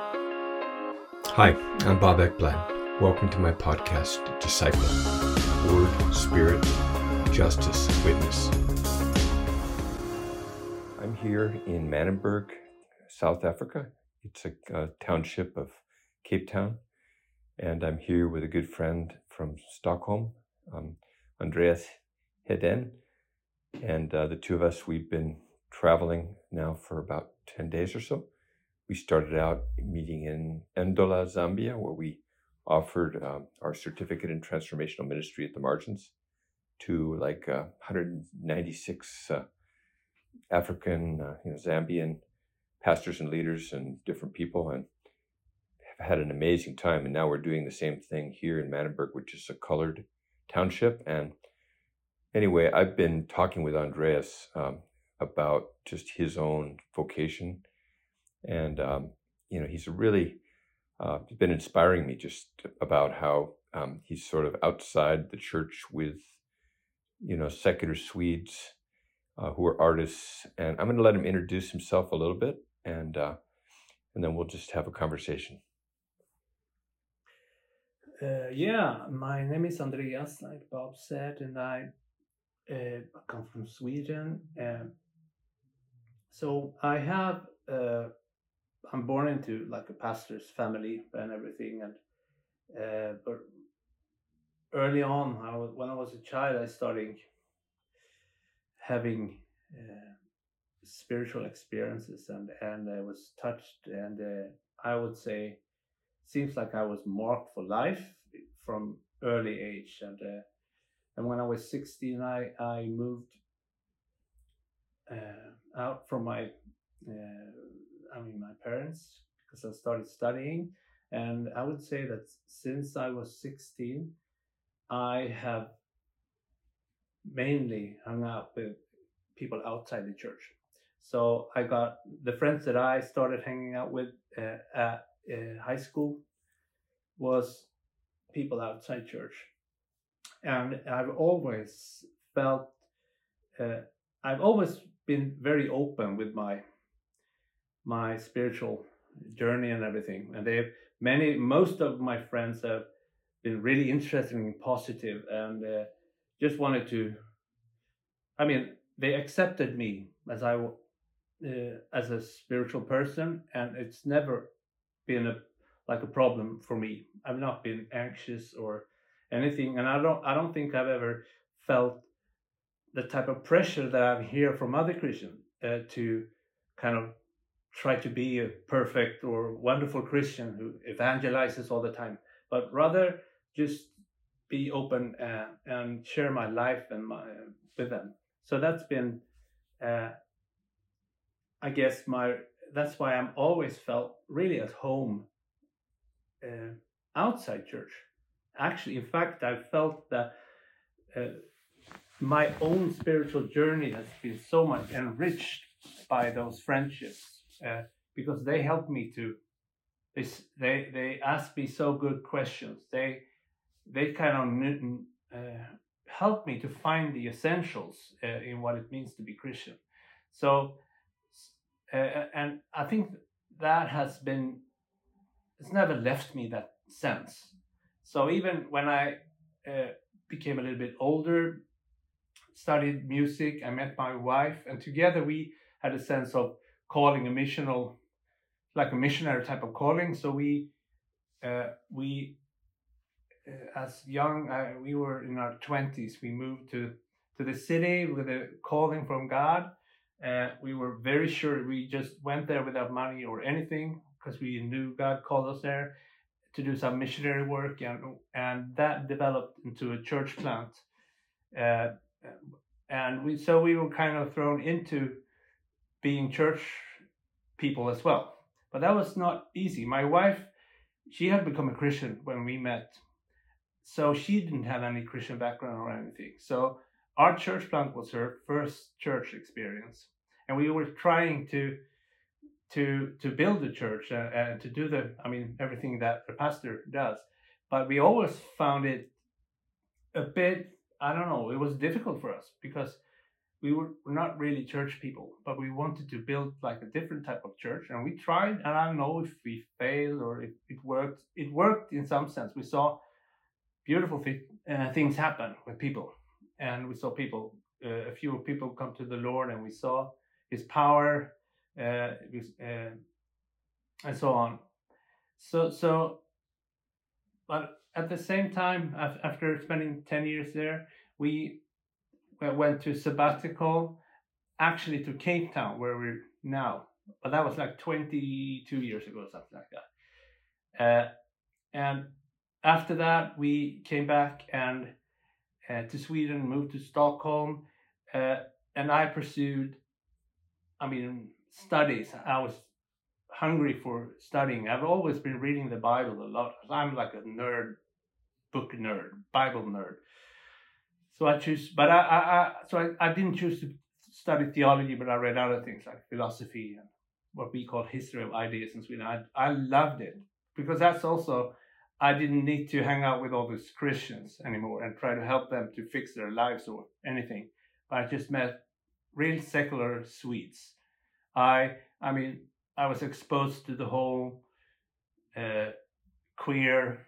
Hi, I'm Bob Ekblad. Welcome to my podcast, Disciple Word, Spirit, Justice, Witness. I'm here in Manenberg, South Africa. It's a, a township of Cape Town. And I'm here with a good friend from Stockholm, um, Andreas Hedén. And uh, the two of us, we've been traveling now for about 10 days or so we started out meeting in Ndola, Zambia, where we offered uh, our certificate in transformational ministry at the margins to like uh, 196 uh, African, uh, you know, Zambian pastors and leaders and different people, and have had an amazing time. And now we're doing the same thing here in Manenberg, which is a colored township. And anyway, I've been talking with Andreas um, about just his own vocation and um, you know he's really uh, been inspiring me just about how um, he's sort of outside the church with you know secular Swedes uh, who are artists, and I'm going to let him introduce himself a little bit, and uh, and then we'll just have a conversation. Uh, yeah, my name is Andreas, like Bob said, and I uh, come from Sweden. so I have uh, I'm born into like a pastor's family and everything, and uh, but early on, I was, when I was a child, I started having uh, spiritual experiences, and and I was touched, and uh, I would say seems like I was marked for life from early age, and uh, and when I was 16, I I moved uh, out from my uh, I mean, my parents, because I started studying. And I would say that since I was 16, I have mainly hung out with people outside the church. So I got the friends that I started hanging out with uh, at uh, high school was people outside church. And I've always felt, uh, I've always been very open with my my spiritual journey and everything. And they have many, most of my friends have been really interested and positive and uh, just wanted to, I mean, they accepted me as I, uh, as a spiritual person and it's never been a, like a problem for me. I've not been anxious or anything. And I don't, I don't think I've ever felt the type of pressure that I hear from other Christians uh, to kind of try to be a perfect or wonderful Christian who evangelizes all the time, but rather just be open uh, and share my life and my with them. So that's been, uh, I guess, my that's why I'm always felt really at home uh, outside church. Actually, in fact, I felt that uh, my own spiritual journey has been so much enriched by those friendships uh, because they helped me to they they they ask me so good questions. They they kind of uh, help me to find the essentials uh, in what it means to be Christian. So uh, and I think that has been it's never left me that sense. So even when I uh, became a little bit older, studied music, I met my wife, and together we had a sense of calling a missional, like a missionary type of calling. So we, uh, we, uh, as young, uh, we were in our twenties. We moved to to the city with a calling from God. Uh, we were very sure we just went there without money or anything because we knew God called us there to do some missionary work, and and that developed into a church plant. Uh, and we so we were kind of thrown into being church people as well. But that was not easy. My wife, she had become a Christian when we met. So she didn't have any Christian background or anything. So our church plant was her first church experience. And we were trying to to to build the church and, and to do the I mean everything that the pastor does. But we always found it a bit I don't know, it was difficult for us because we were not really church people, but we wanted to build like a different type of church, and we tried. And I don't know if we failed or if it worked. It worked in some sense. We saw beautiful uh, things happen with people, and we saw people, uh, a few people come to the Lord, and we saw His power, uh, uh and so on. So, so, but at the same time, after spending ten years there, we went to sabbatical, actually to Cape Town, where we're now. But that was like 22 years ago, something like that. Uh, and after that, we came back and uh, to Sweden, moved to Stockholm, uh, and I pursued, I mean, studies. I was hungry for studying. I've always been reading the Bible a lot. I'm like a nerd, book nerd, Bible nerd. So I choose, but I, I, I so I, I didn't choose to study theology, but I read other things like philosophy and what we call history of ideas in Sweden. I, I loved it because that's also, I didn't need to hang out with all these Christians anymore and try to help them to fix their lives or anything. I just met real secular Swedes. I, I mean, I was exposed to the whole uh, queer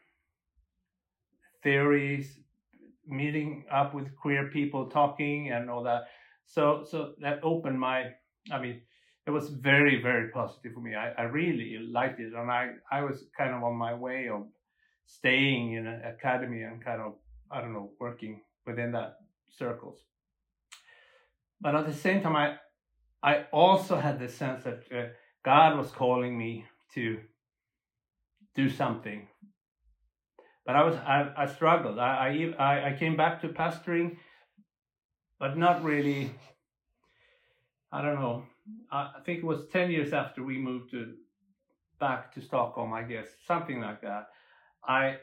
theories, meeting up with queer people, talking and all that. So so that opened my. I mean, it was very very positive for me. I, I really liked it, and I I was kind of on my way of staying in an academy and kind of I don't know working within that circles. But at the same time, I I also had the sense that uh, God was calling me to do something but I was I, I struggled. I, I I came back to pastoring, but not really. I don't know. I think it was ten years after we moved to back to Stockholm. I guess something like that. I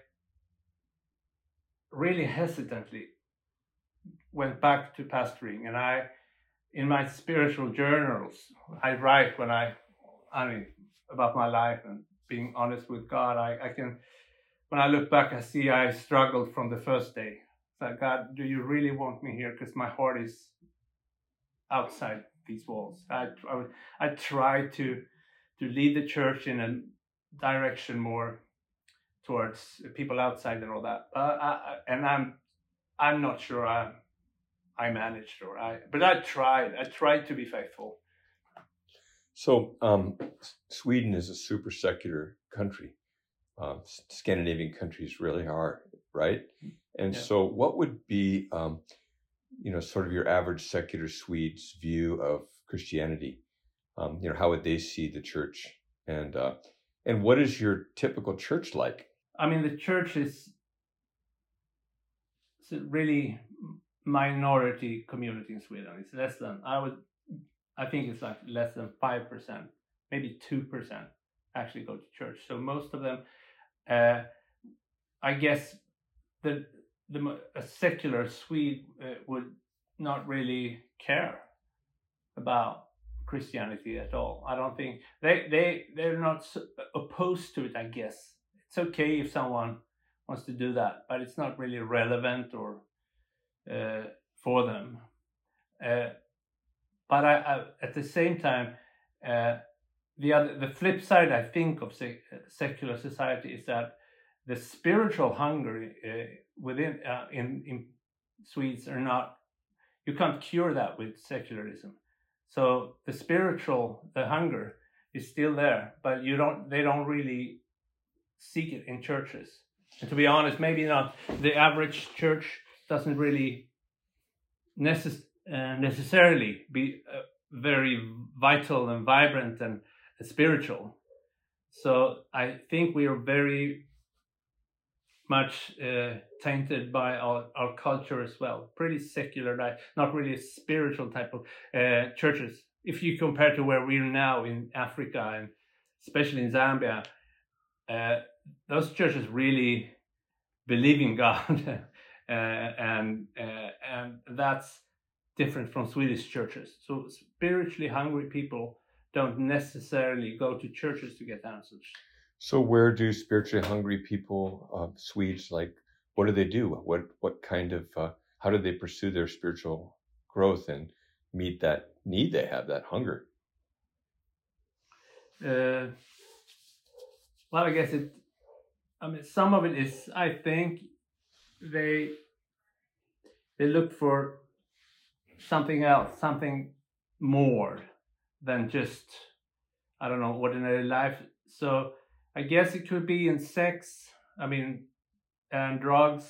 really hesitantly went back to pastoring, and I, in my spiritual journals, I write when I, I mean, about my life and being honest with God. I, I can when I look back, I see I struggled from the first day. It's like, God, do you really want me here? Because my heart is outside these walls. I, I, I try to to lead the church in a direction more towards people outside and all that. Uh, I, and I'm I'm not sure I I managed or I, but I tried. I tried to be faithful. So um, Sweden is a super secular country um, Scandinavian countries really are, right? And yeah. so, what would be, um, you know, sort of your average secular Swede's view of Christianity? Um, you know, how would they see the church, and uh, and what is your typical church like? I mean, the church is it's a really minority community in Sweden. It's less than I would, I think it's like less than five percent, maybe two percent actually go to church. So most of them uh, I guess the the a secular Swede uh, would not really care about Christianity at all. I don't think they they they're not opposed to it. I guess it's okay if someone wants to do that, but it's not really relevant or uh, for them. Uh, but I, I, at the same time, uh, the other the flip side i think of sec- secular society is that the spiritual hunger uh, within uh, in in swedes are not you can't cure that with secularism. So the spiritual the hunger is still there but you don't they don't really seek it in churches. And to be honest maybe not the average church doesn't really necess- uh, necessarily be uh, very vital and vibrant and spiritual. So I think we are very much uh, tainted by our, our culture as well. Pretty secular, not really spiritual type of uh, churches. If you compare to where we're now in Africa and especially in Zambia, uh, those churches really believe in God, uh, and uh, and that's different from Swedish churches. So spiritually hungry people don't necessarily go to churches to get answers. So, where do spiritually hungry people, uh, Swedes, like, what do they do? What what kind of uh, how do they pursue their spiritual growth? And meet that need they have, that hunger? Uh, well, I guess it. I mean, some of it is. I think they they look for something else, something more than just I don't know ordinary life. So I guess it could be in sex. I mean, and drugs.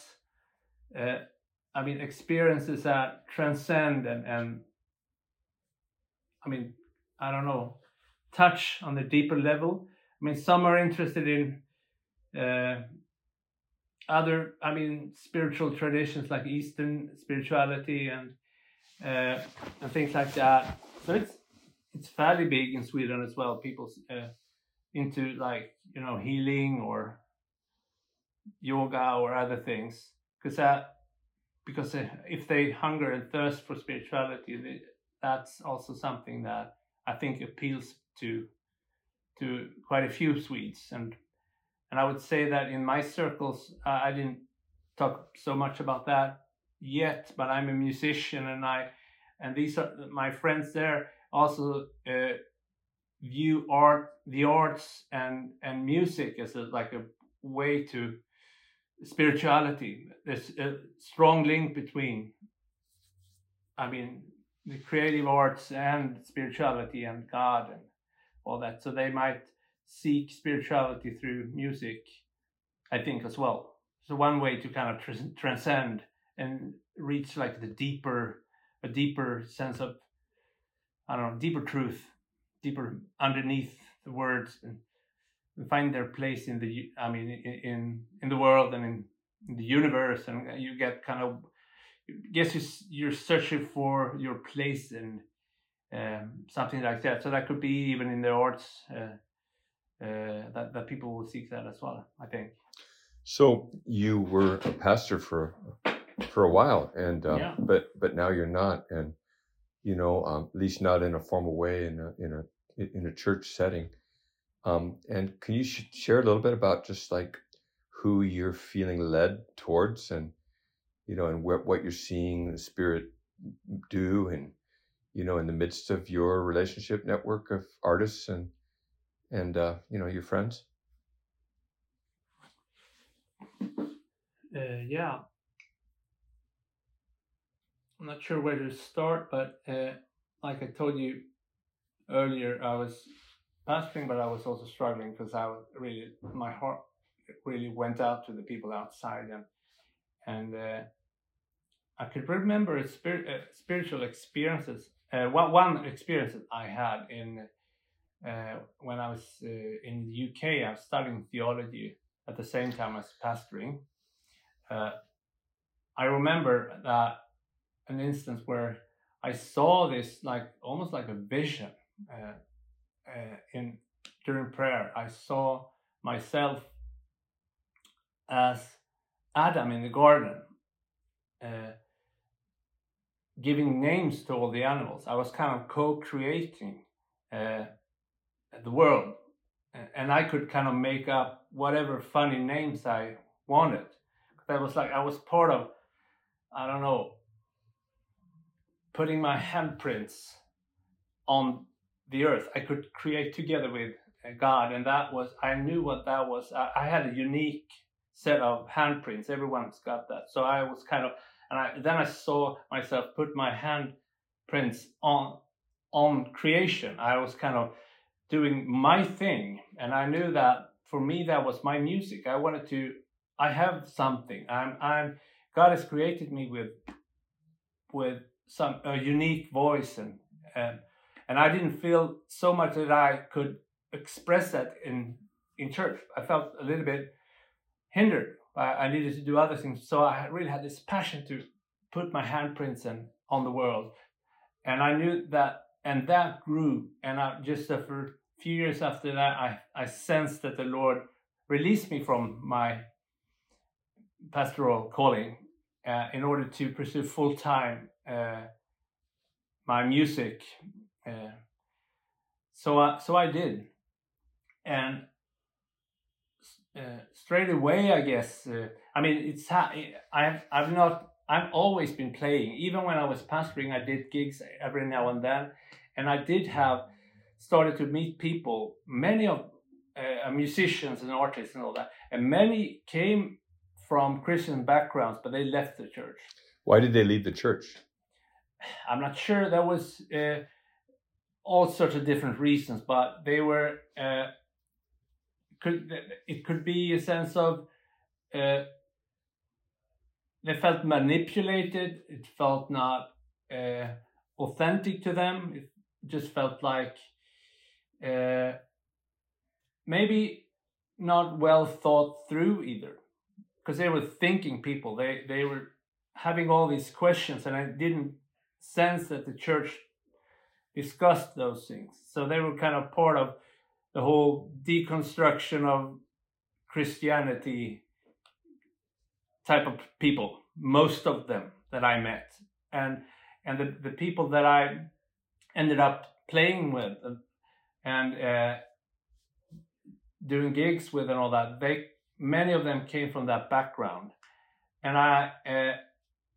Uh, I mean, experiences that transcend and and I mean, I don't know, touch on the deeper level. I mean, some are interested in uh, other, I mean, spiritual traditions like Eastern spirituality and uh, and things like that. So it's it's fairly big in Sweden as well. People uh, into like you know healing or yoga or other things because that because uh, if they hunger and thirst for spirituality, that's also something that I think appeals to to quite a few Swedes and and I would say that in my circles uh, I didn't talk so much about that yet but I'm a musician and I and these are my friends there also uh, view art the arts and and music as a, like a way to spirituality there's a strong link between I mean the creative arts and spirituality and God and all that. So they might seek spirituality through music, I think, as well. So one way to kind of tr- transcend and reach like the deeper, a deeper sense of, I don't know, deeper truth, deeper underneath the words and, and find their place in the, I mean, in, in, in the world and in, in the universe. And you get kind of guess you, you're searching for your place and um, something like that. So that could be even in the arts uh, uh, that that people will seek that as well. I think. So you were a pastor for for a while, and um, yeah. but but now you're not, and you know um, at least not in a formal way in a in a in a church setting. Um, and can you sh- share a little bit about just like who you're feeling led towards and you know, and what, what you're seeing the Spirit do, and you know, in the midst of your relationship network of artists and and uh, you know your friends. Uh, yeah, I'm not sure where to start, but uh, like I told you earlier, I was pastoring, but I was also struggling because I was really my heart really went out to the people outside and and uh, I could remember uh, spiritual experiences. Uh, one, one experience that I had in uh, when I was uh, in the UK, I was studying theology at the same time as pastoring. I remember that an instance where I saw this like almost like a vision uh, in during prayer. I saw myself as Adam in the garden. Uh, giving names to all the animals. I was kind of co-creating uh, the world, and I could kind of make up whatever funny names I wanted. That was like I was part of, I don't know, putting my handprints on the earth. I could create together with God, and that was I knew what that was. I, I had a unique set of handprints. Everyone's got that, so I was kind of and I, then I saw myself put my handprints on on creation. I was kind of doing my thing, and I knew that for me that was my music. I wanted to. I have something. I'm. I'm. God has created me with with some a unique voice, and and and I didn't feel so much that I could express that in in church. I felt a little bit hindered I needed to do other things. So I really had this passion to put my handprints in, on the world. And I knew that, and that grew. And I, just after a few years after that, I, I sensed that the Lord released me from my pastoral calling uh, in order to pursue full time my music. Uh, so, I, so I did. And uh, straight away, I guess. Uh, I mean, it's I've I've not I've always been playing. Even when I was pastoring, I did gigs every now and then, and I did have started to meet people, many of uh, musicians and artists and all that, and many came from Christian backgrounds, but they left the church. Why did they leave the church? I'm not sure. There was uh, all sorts of different reasons, but they were. Uh, could it could be a sense of uh, they felt manipulated. It felt not uh, authentic to them. It just felt like uh, maybe not well thought through either, because they were thinking people. They they were having all these questions, and I didn't sense that the church discussed those things. So they were kind of part of the whole deconstruction of Christianity type of people, most of them that I met. And and the, the people that I ended up playing with and, uh, doing gigs with and all that, they many of them came from that background, and I uh,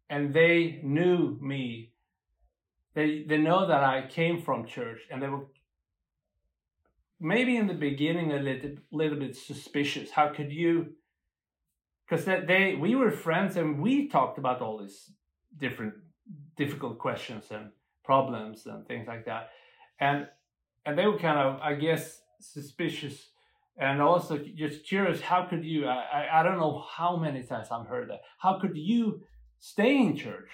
and they knew me. They they know that I came from church, and they were maybe in the beginning a little little bit suspicious. How could you? Because they we were friends and we talked about all these different difficult questions and problems and things like that, and and they were kind of I guess suspicious and also just curious. How could you? I, I don't know how many times I've heard that. How could you stay in church?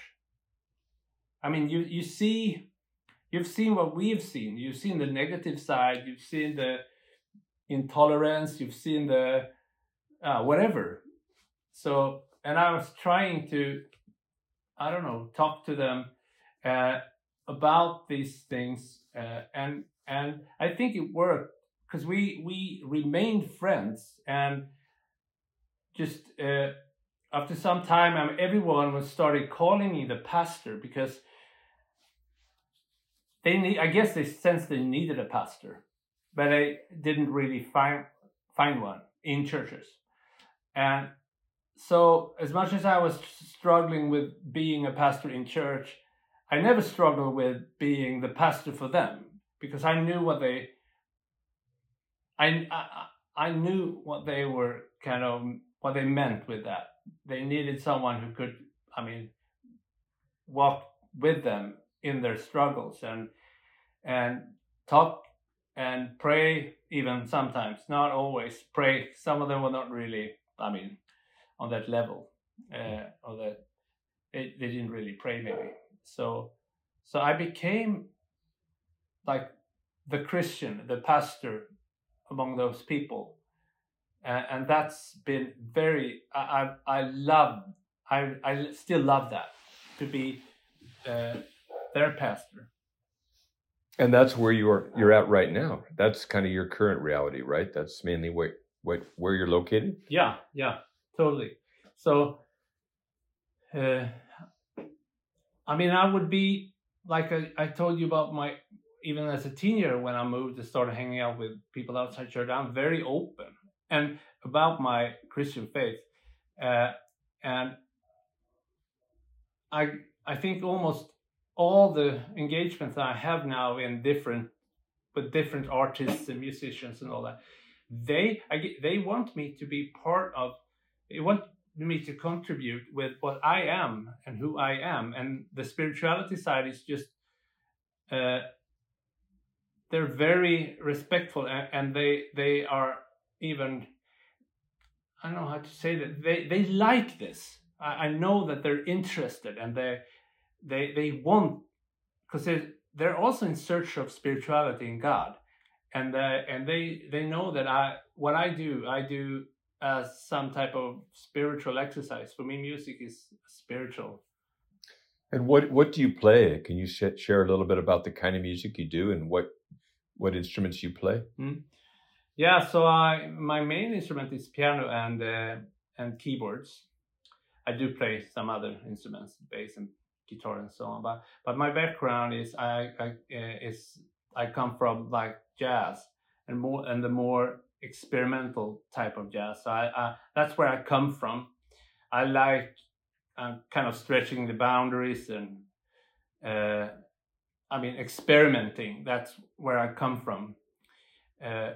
I mean, you you see you've seen what we've seen. You've seen the negative side. You've seen the intolerance. You've seen the uh, whatever. So, and I was trying to, I don't know, talk to them uh, about these things, uh, and and I think it worked because we we remained friends and just uh, after some time, um, everyone was started calling me the pastor because they need, I guess they sensed they needed a pastor, but they didn't really find find one in churches. And so, as much as I was struggling with being a pastor in church, I never struggled with being the pastor for them because I knew what they, I, I, I knew what they were kind of what they meant with that. They needed someone who could, I mean, walk with them in their struggles and and talk and pray even sometimes not always pray. Some of them were not really i mean on that level uh, or that they, they didn't really pray maybe. So so i became like the christian the pastor among those people. Uh, and that's been very i i, I love I, I still love that to be uh, their pastor and that's where you're you're at right now. That's kind of your current reality, right? That's mainly what what where you're located. Yeah, yeah, totally. So, uh, I mean, I would be like I, I told you about my even as a teenager when I moved to start hanging out with people outside church. I'm very open and about my Christian faith, uh, and I I think almost all the engagements I have now in different with different artists and musicians and all that, they I, they want me to be part of. They want me to contribute with what I am and who I am, and the spirituality side is just. Uh, they're very respectful and, and they they are even I don't know how to say that they they like this. I, I know that they're interested and they they they want because they're, they're also in search of spirituality in God, and uh, and they they know that I what I do I do as some type of spiritual exercise. For me, music is spiritual. And what what do you play? Can you sh- share a little bit about the kind of music you do and what what instruments you play? Mm. Yeah, so I my main instrument is piano and uh, and keyboards. I do play some other instruments, bass and guitar and so on. But but my background is I, I uh, is I come from like jazz and more and the more experimental type of jazz. So I, I that's where I come from. I like I'm kind of stretching the boundaries and uh, I mean experimenting. That's where I come from. Uh,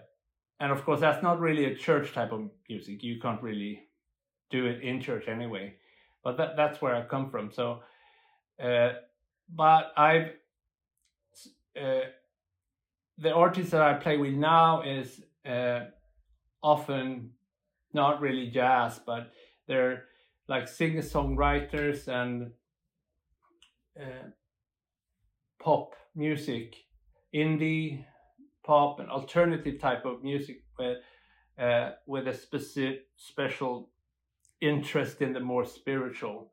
and of course, that's not really a church type of music. You can't really do it in church anyway. But that that's where I come from. So, uh, but I've uh, the artists that I play with now is uh, often not really jazz, but they're like singer songwriters and uh, pop music, indie pop and alternative type of music with uh, with a specific special interest in the more spiritual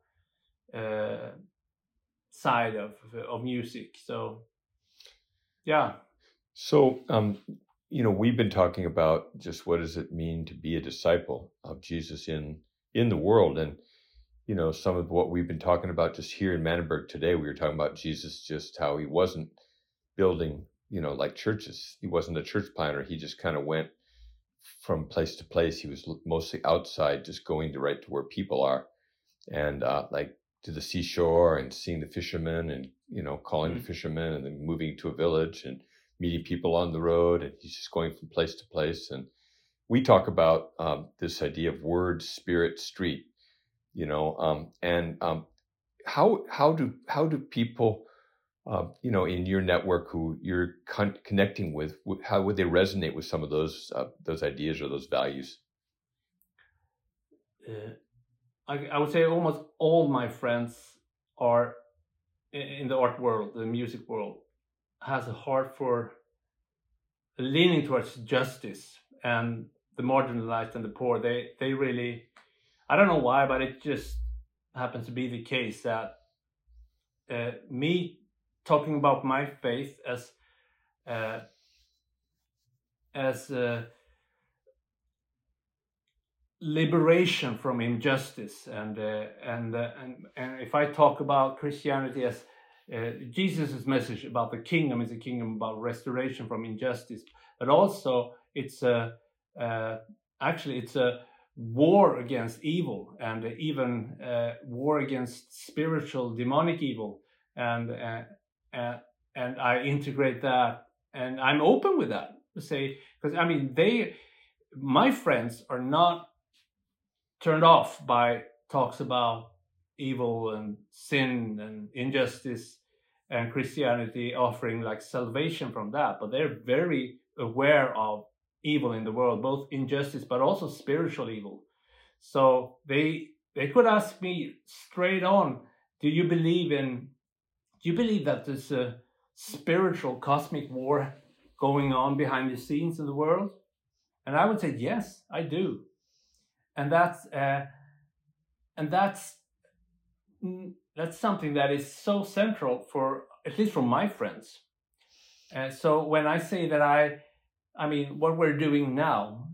uh, side of of music. So yeah. So um, you know, we've been talking about just what does it mean to be a disciple of Jesus in in the world, and you know, some of what we've been talking about just here in Manenberg today. We were talking about Jesus, just how he wasn't building, you know, like churches. He wasn't a church planner. He just kind of went from place to place. He was mostly outside, just going to right to where people are, and uh, like to the seashore and seeing the fishermen, and you know, calling mm-hmm. the fishermen, and then moving to a village and meeting people on the road, and he's just going from place to place. And we talk about um, this idea of word, spirit, street, you know, um, and um, how how do how do people uh, you know, in your network who you're con- connecting with, how would they resonate with some of those uh, those ideas or those values? Uh, I, I, would say almost all my friends are in the art world, the music world, has a heart for leaning towards justice and the marginalized and the poor. They they really, I don't know why, but it just happens to be the case that uh, me talking about my faith as uh, as uh, liberation from injustice. And uh, and, uh, and and if I talk about Christianity as uh, Jesus' message about the kingdom is a kingdom about restoration from injustice, but also it's a uh, actually it's a war against evil and even war against spiritual demonic evil. And and, and I integrate that, and I'm open with that. To say because I mean they, my friends are not turned off by talks about evil and sin and injustice and Christianity offering like salvation from that, but they're very aware of evil in the world, both injustice but also spiritual evil. So they they could ask me straight on, do you believe in do you believe that there's a spiritual cosmic war going on behind the scenes in the world? And I would say, yes, I do. And that's uh, and that's mm, that's something that is so central for at least for my friends. And so when I say that I, I mean what we're doing now,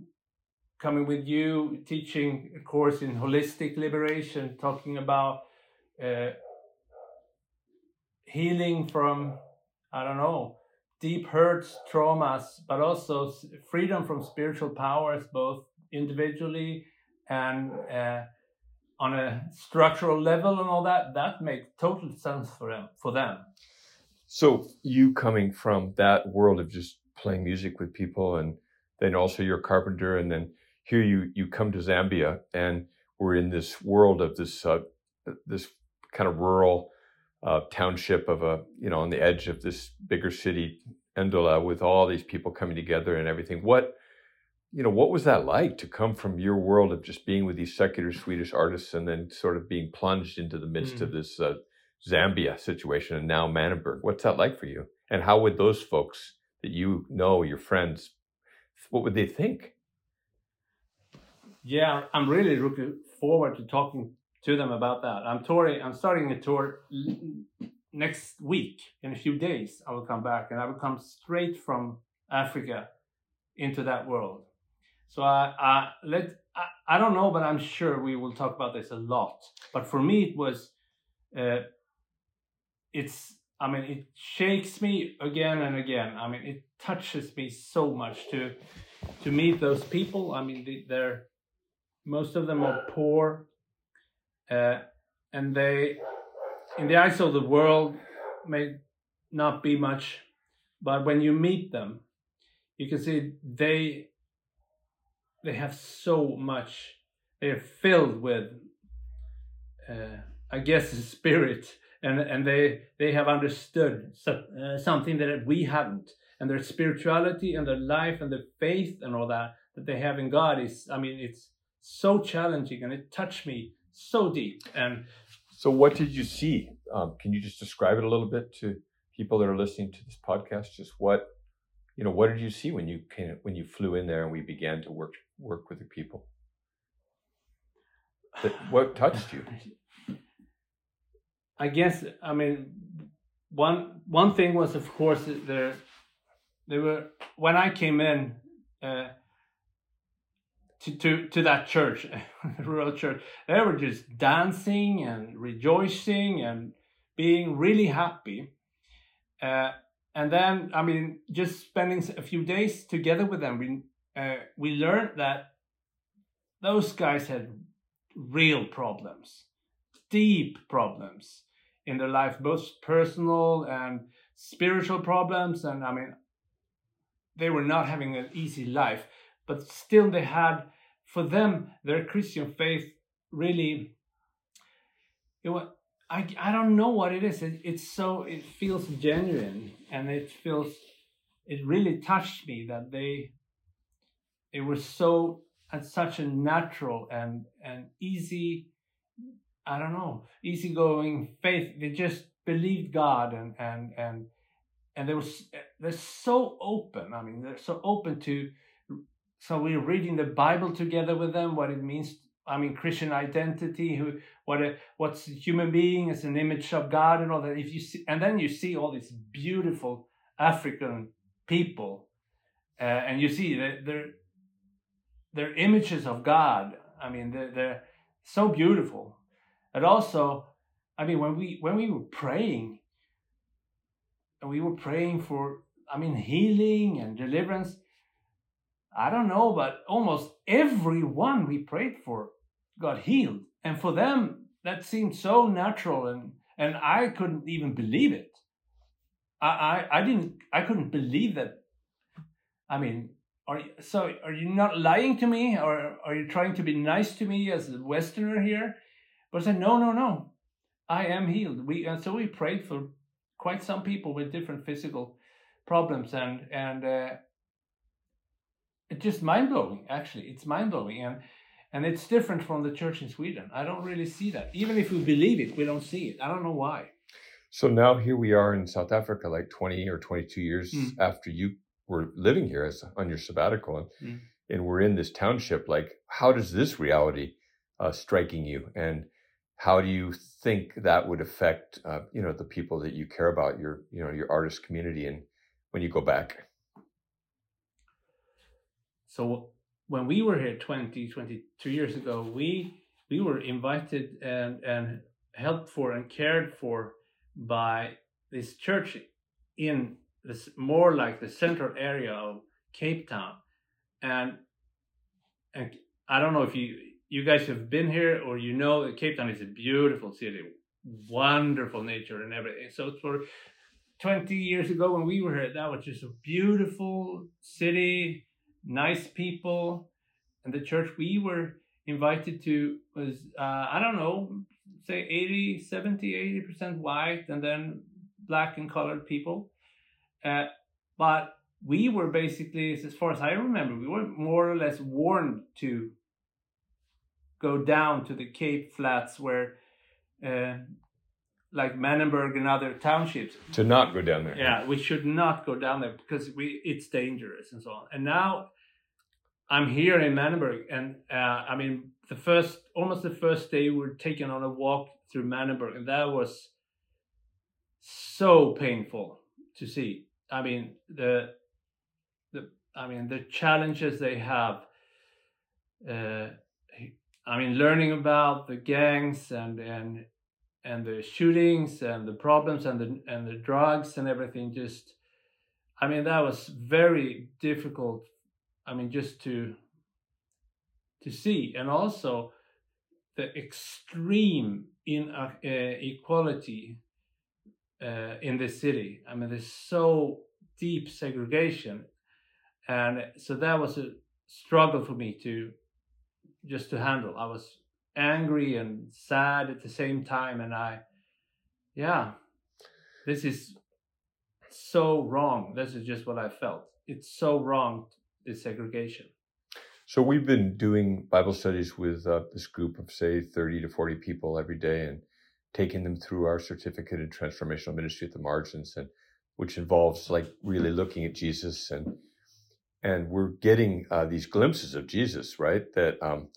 coming with you, teaching a course in holistic liberation, talking about uh, healing from, I don't know, deep hurts, traumas, but also freedom from spiritual powers, both individually and uh, on a structural level and all that. That makes total sense for them. For them. So you coming from that world of just playing music with people, and then also you're a carpenter, and then here you you come to Zambia, and we're in this world of this uh, this kind of rural uh, township of a you know on the edge of this bigger city Ndola with all these people coming together and everything what you know what was that like to come from your world of just being with these secular Swedish artists and then sort of being plunged into the midst mm. of this uh, Zambia situation and now Manenberg what's that like for you and how would those folks that you know your friends what would they think yeah I'm really looking forward to talking to them about that. I'm touring. I'm starting a tour next week. In a few days, I will come back, and I will come straight from Africa into that world. So I, I let I, I don't know, but I'm sure we will talk about this a lot. But for me, it was, uh, it's. I mean, it shakes me again and again. I mean, it touches me so much to to meet those people. I mean, they're most of them are poor uh, and they, in the eyes of the world, may not be much, but when you meet them, you can see they they have so much. They're filled with, uh, I guess, spirit, and and they they have understood so, uh, something that we haven't, and their spirituality and their life and their faith and all that that they have in God is, I mean, it's so challenging and it touched me so deep. And so, what did you see? Um, can you just describe it a little bit to people that are listening to this podcast? Just what you know, what did you see when you came, when you flew in there and we began to work work with the people? That, what touched you? I guess I mean one one thing was of course there there were when I came in. Uh, to, to, to that church, the rural church. They were just dancing and rejoicing and being really happy. Uh, and then, I mean, just spending a few days together with them, we, uh, we learned that those guys had real problems, deep problems in their life, both personal and spiritual problems. And I mean, they were not having an easy life, but still they had for them, their Christian faith really, it was, I, I don't know what it is. It, it's so, it feels genuine and it feels, it really touched me that they, it was so, at such a natural and, and easy, I don't know, easygoing faith. They just believed God and, and, and, and they was, they're so open. I mean, they're so open to, so we're reading the Bible together with them, what it means. I mean, Christian identity, who, what, a, what's human being as an image of God, and all that. If you see, and then you see all these beautiful African people, uh, and you see that they're they're images of God. I mean, they're, they're so beautiful. And also, I mean, when we when we were praying, and we were praying for, I mean, healing and deliverance I don't know, but almost everyone we prayed for got healed. And for them, that seemed so natural and, and I couldn't even believe it. I, I, I didn't, I couldn't believe that. I mean, are you, so are you not lying to me or are you trying to be nice to me as a Westerner here? But I said, no, no, no, I am healed. We, and so we prayed for quite some people with different physical problems and, and, uh, it's just mind blowing. Actually, it's mind blowing, and and it's different from the church in Sweden. I don't really see that. Even if we believe it, we don't see it. I don't know why. So now here we are in South Africa, like twenty or twenty-two years mm. after you were living here as on your sabbatical, and, mm. and we're in this township. Like, how does this reality uh, striking you, and how do you think that would affect uh, you know the people that you care about, your you know your artist community, and when you go back? So when we were here 20, 22 years ago, we we were invited and and helped for and cared for by this church in this more like the central area of Cape Town, and and I don't know if you you guys have been here or you know that Cape Town is a beautiful city, wonderful nature and everything. So for 20 years ago when we were here, that was just a beautiful city nice people. And the church we were invited to was, uh, I don't know, say 80, 70, 80% white and then black and colored people. Uh, but we were basically, as far as I remember, we were more or less warned to go down to the Cape Flats where, uh, like Manenberg and other townships. To not go down there. Yeah, we should not go down there because we it's dangerous and so on. And now I'm here in Manenberg, and uh, I mean the first, almost the first day, we were taken on a walk through Manenberg, and that was so painful to see. I mean the, the, I mean the challenges they have. Uh, I mean, learning about the gangs and and and the shootings and the problems and the and the drugs and everything. Just, I mean, that was very difficult I mean, just to to see, and also the extreme inequality uh, in the city. I mean, there's so deep segregation, and so that was a struggle for me to just to handle. I was angry and sad at the same time, and I, yeah, this is so wrong. This is just what I felt. It's so wrong, this segregation. So we've been doing Bible studies with uh, this group of say 30 to 40 people every day and taking them through our certificate in transformational ministry at the margins and which involves like really looking at Jesus and and we're getting uh, these glimpses of Jesus, right? That um,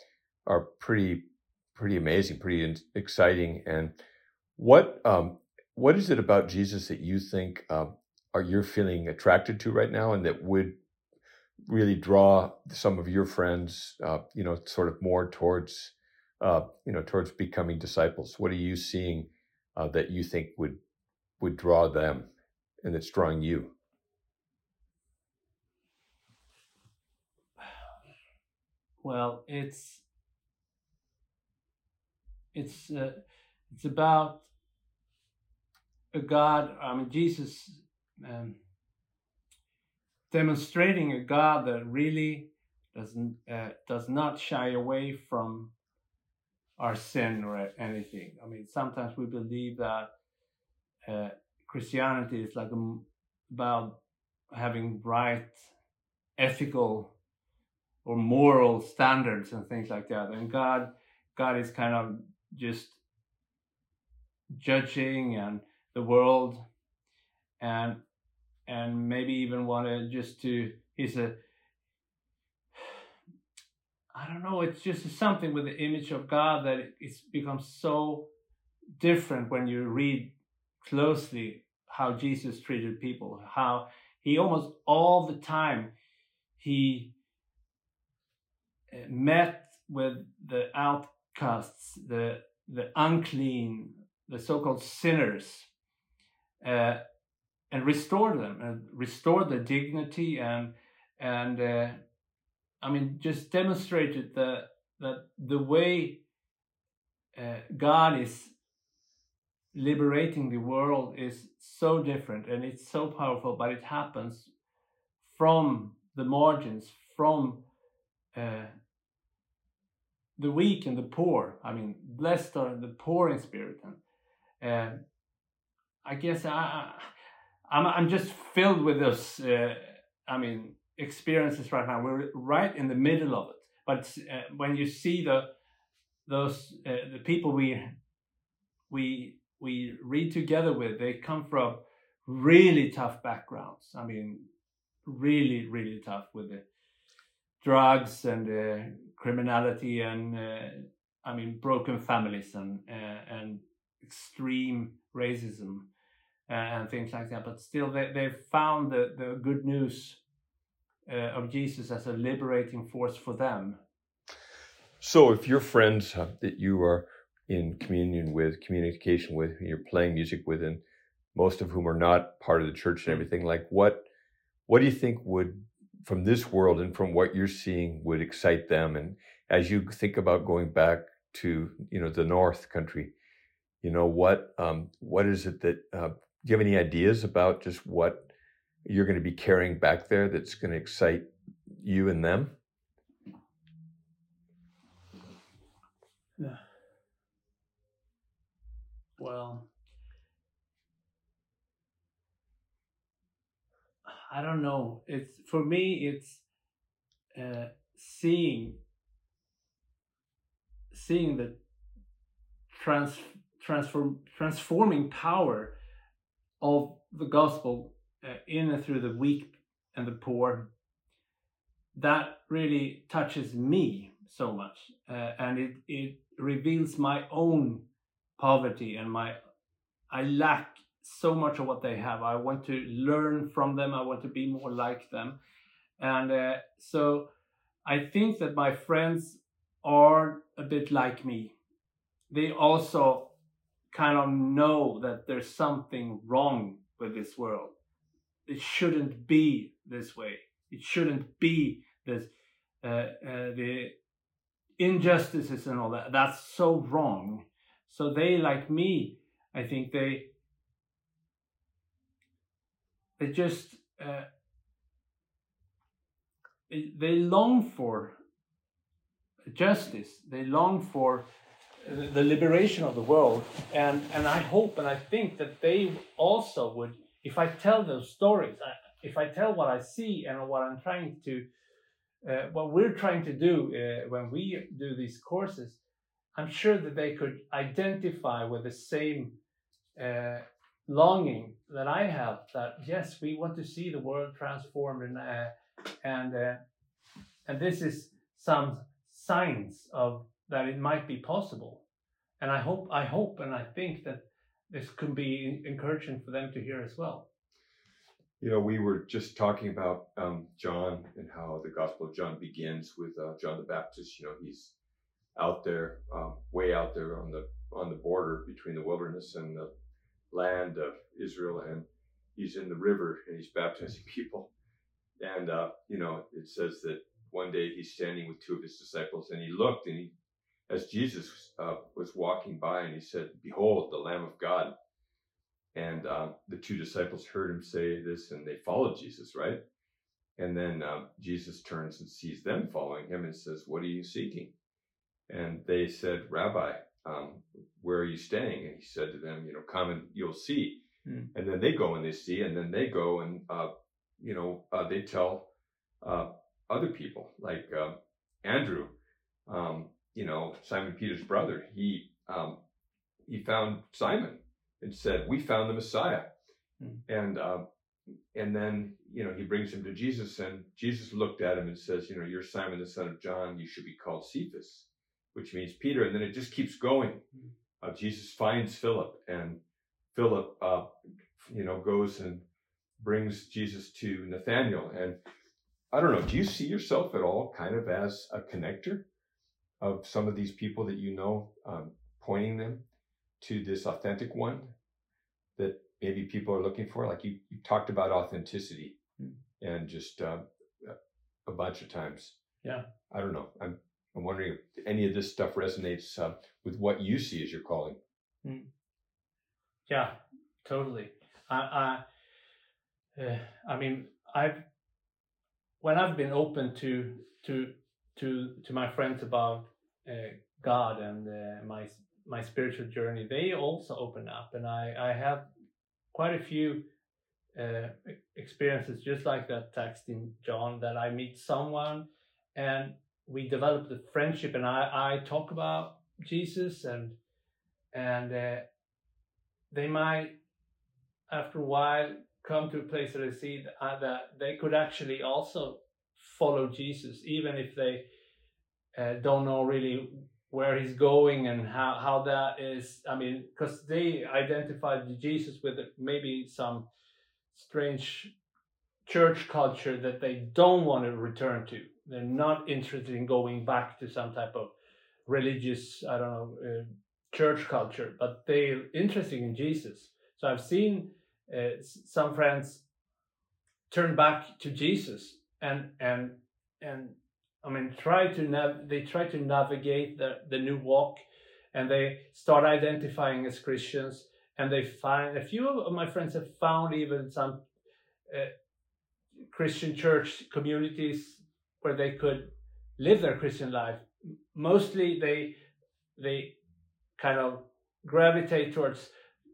are pretty pretty amazing, pretty exciting. And what um, what is it about Jesus that you think uh, are you're feeling attracted to right now, and that would really draw some of your friends, uh, you know, sort of more towards, uh, you know, towards becoming disciples? What are you seeing uh, that you think would would draw them, and that's drawing you? Well, it's it's uh, it's about a God. I mean, Jesus. Um, demonstrating a God that really doesn't uh, does not shy away from our sin or anything. I mean, sometimes we believe that uh, Christianity is like a, about having right ethical or moral standards and things like that, and God God is kind of just judging and the world and and maybe even wanted just to he's a I don't know, it's just something with the image of God that it's become so different when you read closely how Jesus treated people, how he almost all the time he eh, met with the outcasts, the the unclean, the so-called sinners, uh, and restore them and restore their dignity and and uh, I mean just demonstrated that that the way uh, God is liberating the world is so different and it's so powerful, but it happens from the margins, from uh, the weak and the poor. I mean, blessed are the poor in spirit. And uh, I guess I, I'm I'm just filled with those. Uh, I mean, experiences right now. We're right in the middle of it. But uh, when you see the those uh, the people we we we read together with, they come from really tough backgrounds. I mean, really really tough with the drugs and uh, criminality and uh, I mean broken families and uh, and extreme racism and things like that. But still, they, they found the, the good news uh, of Jesus as a liberating force for them. So, if your friends uh, that you are in communion with, communication with, you're playing music with, and most of whom are not part of the church and mm. everything, like what, what do you think would, from this world and from what you're seeing, would excite them? And as you think about going back to, you know, the North Country, you know what, um, what is it that uh, do you have any ideas about just what you're going to be carrying back there that's going to excite you and them? Yeah. Well, I don't know. It's for me. It's uh, seeing seeing the trans transform transforming power of the gospel uh, in and through the weak and the poor, that really touches me so much. Uh, and it, it reveals my own poverty and my, I lack so much of what they have. I want to learn from them. I want to be more like them. And uh, so I think that my friends are a bit like me. They also kind of know that there's something wrong with this world. It shouldn't be this way. It shouldn't be this uh, uh, the injustices and all that. That's so wrong. So they, like me, I think they they just uh, they long for justice. They long for the liberation of the world, and and I hope and I think that they also would. If I tell those stories, if I tell what I see and what I'm trying to, uh, what we're trying to do uh, when we do these courses, I'm sure that they could identify with the same uh, longing that I have. That yes, we want to see the world transformed, and uh, and uh, and this is some signs of that it might be possible. And I hope, I hope, and I think that this can be encouraging for them to hear as well. You know, we were just talking about um, John and how the Gospel of John begins with uh, John the Baptist. You know, he's out there, um, way out there on the on the border between the wilderness and the land of Israel, and he's in the river and he's baptizing people. And uh, you know, it says that one day he's standing with two of his disciples, and he looked, and he, as Jesus uh, was walking by, and he said, "Behold, the Lamb of God." And uh, the two disciples heard him say this, and they followed Jesus, right? And then uh, Jesus turns and sees them following him and says, "What are you seeking?" And they said, "Rabbi, um, where are you staying?" And he said to them, "You know, come and you'll see." Hmm. And then they go and they see, and then they go and uh, you know uh, they tell uh, other people like uh, Andrew, um, you know, Simon Peter's brother. He um, he found Simon and said, "We found the Messiah," mm. and uh, and then you know he brings him to Jesus, and Jesus looked at him and says, "You know, you're Simon the son of John. You should be called Cephas, which means Peter." And then it just keeps going. Mm. Uh, Jesus finds Philip, and Philip, uh, you know, goes and brings Jesus to Nathaniel, and I don't know. Do you see yourself at all kind of as a connector of some of these people that you know, um, pointing them to this authentic one that maybe people are looking for? Like you, you talked about authenticity mm. and just uh, a bunch of times. Yeah. I don't know. I'm I'm wondering if any of this stuff resonates uh, with what you see as your calling. Mm. Yeah, totally. I I, uh, I mean I've when I've been open to to to to my friends about uh, God and uh, my my spiritual journey, they also open up, and I I have quite a few uh, experiences just like that text in John that I meet someone and we develop the friendship, and I I talk about Jesus and and uh, they might after a while come to a place that they see that, uh, that they could actually also follow Jesus, even if they uh, don't know really where he's going and how, how that is. I mean, because they identified Jesus with maybe some strange church culture that they don't want to return to. They're not interested in going back to some type of religious, I don't know, uh, church culture, but they're interested in Jesus. So I've seen uh, some friends turn back to Jesus and and and I mean try to nav- they try to navigate the, the new walk and they start identifying as Christians and they find a few of my friends have found even some uh, Christian church communities where they could live their Christian life. Mostly they they kind of gravitate towards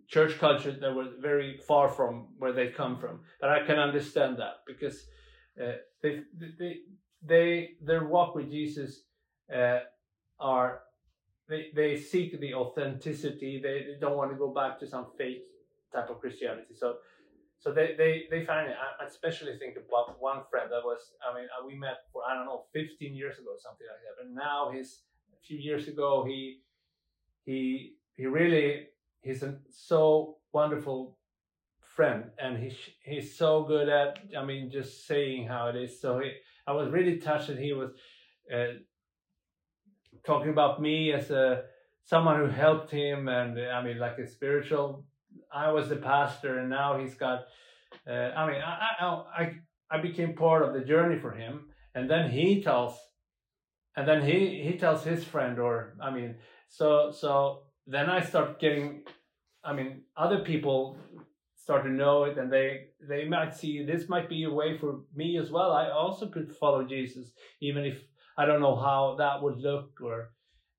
church cultures that were very far from where they come from. But I can understand that because uh, they, they, they, their walk with Jesus uh, are they, they seek the authenticity. They, they don't want to go back to some fake type of Christianity. So so they, they, they find it. I especially think about one friend that was, I mean, uh, we met for, I don't know, 15 years ago, or something like that. And now he's, a few years ago, he, he, he really he's a so wonderful friend and he's he's so good at i mean just saying how it is so he, i was really touched that he was uh, talking about me as a someone who helped him and i mean like a spiritual i was the pastor and now he's got uh, i mean I, I i became part of the journey for him and then he tells and then he he tells his friend or i mean so so then I start getting, I mean, other people start to know it and they they might see this might be a way for me as well. I also could follow Jesus, even if I don't know how that would look or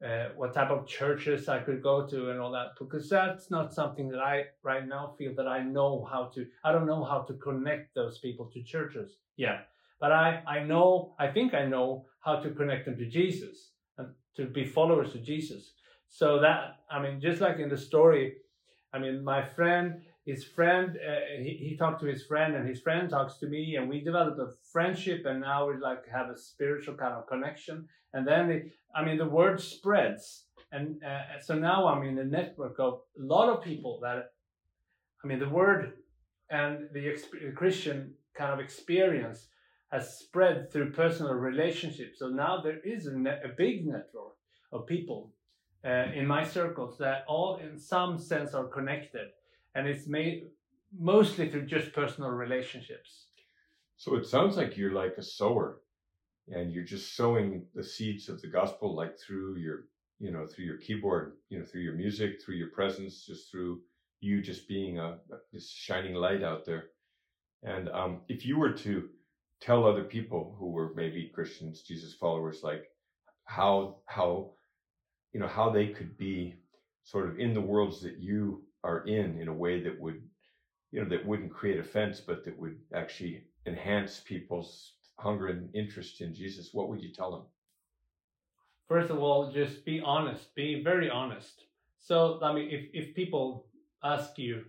uh, what type of churches I could go to and all that, because that's not something that I right now feel that I know how to. I don't know how to connect those people to churches. Yeah, but I I know I think I know how to connect them to Jesus and to be followers of Jesus. So that I mean, just like in the story, I mean, my friend his friend uh, he, he talked to his friend and his friend talks to me and we developed a friendship and now we like have a spiritual kind of connection. And then it, i mean the word spreads. And uh, so now i'm in a network of a lot of people that i mean the word and the exp- christian kind of experience has spread through personal relationships. So now there is a, net, a big network of people uh, in my circles that all in some sense are connected. And it's made mostly through just personal relationships. So it sounds like you're like a sower, and you're just sowing the seeds of the gospel, like through your, you know, through your keyboard, you know, through your music, through your presence, just through you just being a this shining light out there. And um, if you were to tell other people who were maybe Christians, Jesus followers, like how how you know how they could be sort of in the worlds that you are in in a way that would you know that wouldn't create offense but that would actually enhance people's hunger and interest in jesus what would you tell them? First of all just be honest be very honest. So i mean if, if people ask you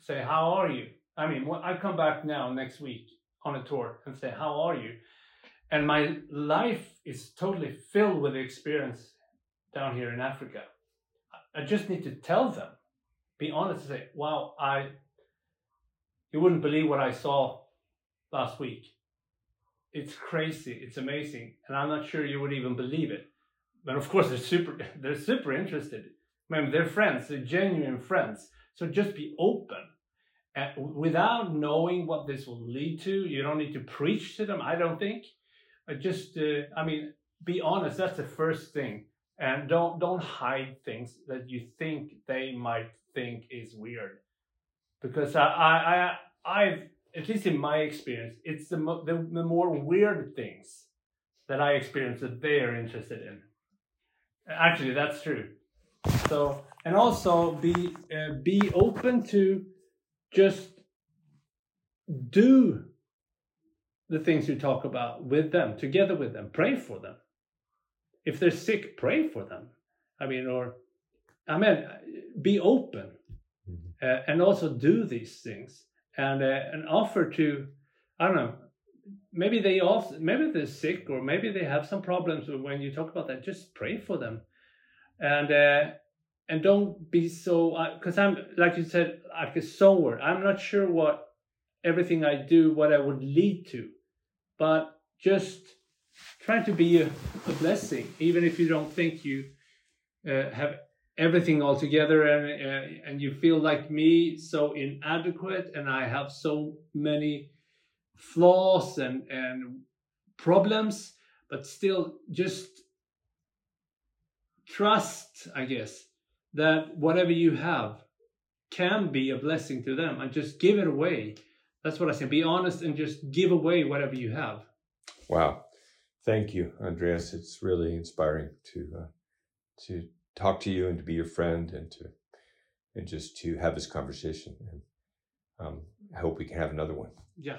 say how are you? I mean when i come back now next week on a tour and say how are you? And my life is totally filled with experience down here in africa. I just need to tell them be honest and say, wow, I, you wouldn't believe what I saw last week. It's crazy. It's amazing. And I'm not sure you would even believe it. But of course, they're super, they're super interested. Remember, they're friends, they're genuine friends. So just be open. And without knowing what this will lead to, you don't need to preach to them, I don't think. But just, uh, I mean, be honest. That's the first thing. And don't don't hide things that you think they might think is weird because I, I, I, I've, at least in my experience, it's the, the, the more weird things that I experience that they are interested in. Actually, that's true. So, and also be, uh, be open to just do the things you talk about with them, together with them. Pray for them. If they're sick, pray for them. I mean, or I mean, be open mm-hmm. uh, and also do these things and uh, and offer to, I don't know, maybe they also maybe they're sick or maybe they have some problems. When you talk about that, just pray for them, and uh, and don't be so because uh, I'm like you said like a sower. I'm not sure what everything I do what I would lead to, but just trying to be a, a blessing, even if you don't think you uh, have everything all together and uh, and you feel like me so inadequate and i have so many flaws and and problems but still just trust i guess that whatever you have can be a blessing to them and just give it away. That's what i say. Be honest and just give away whatever you have. Wow. Thank you andreas. It's really inspiring to uh, to talk to you and to be your friend and to and just to have this conversation. And um, I hope we can have another one. Yeah.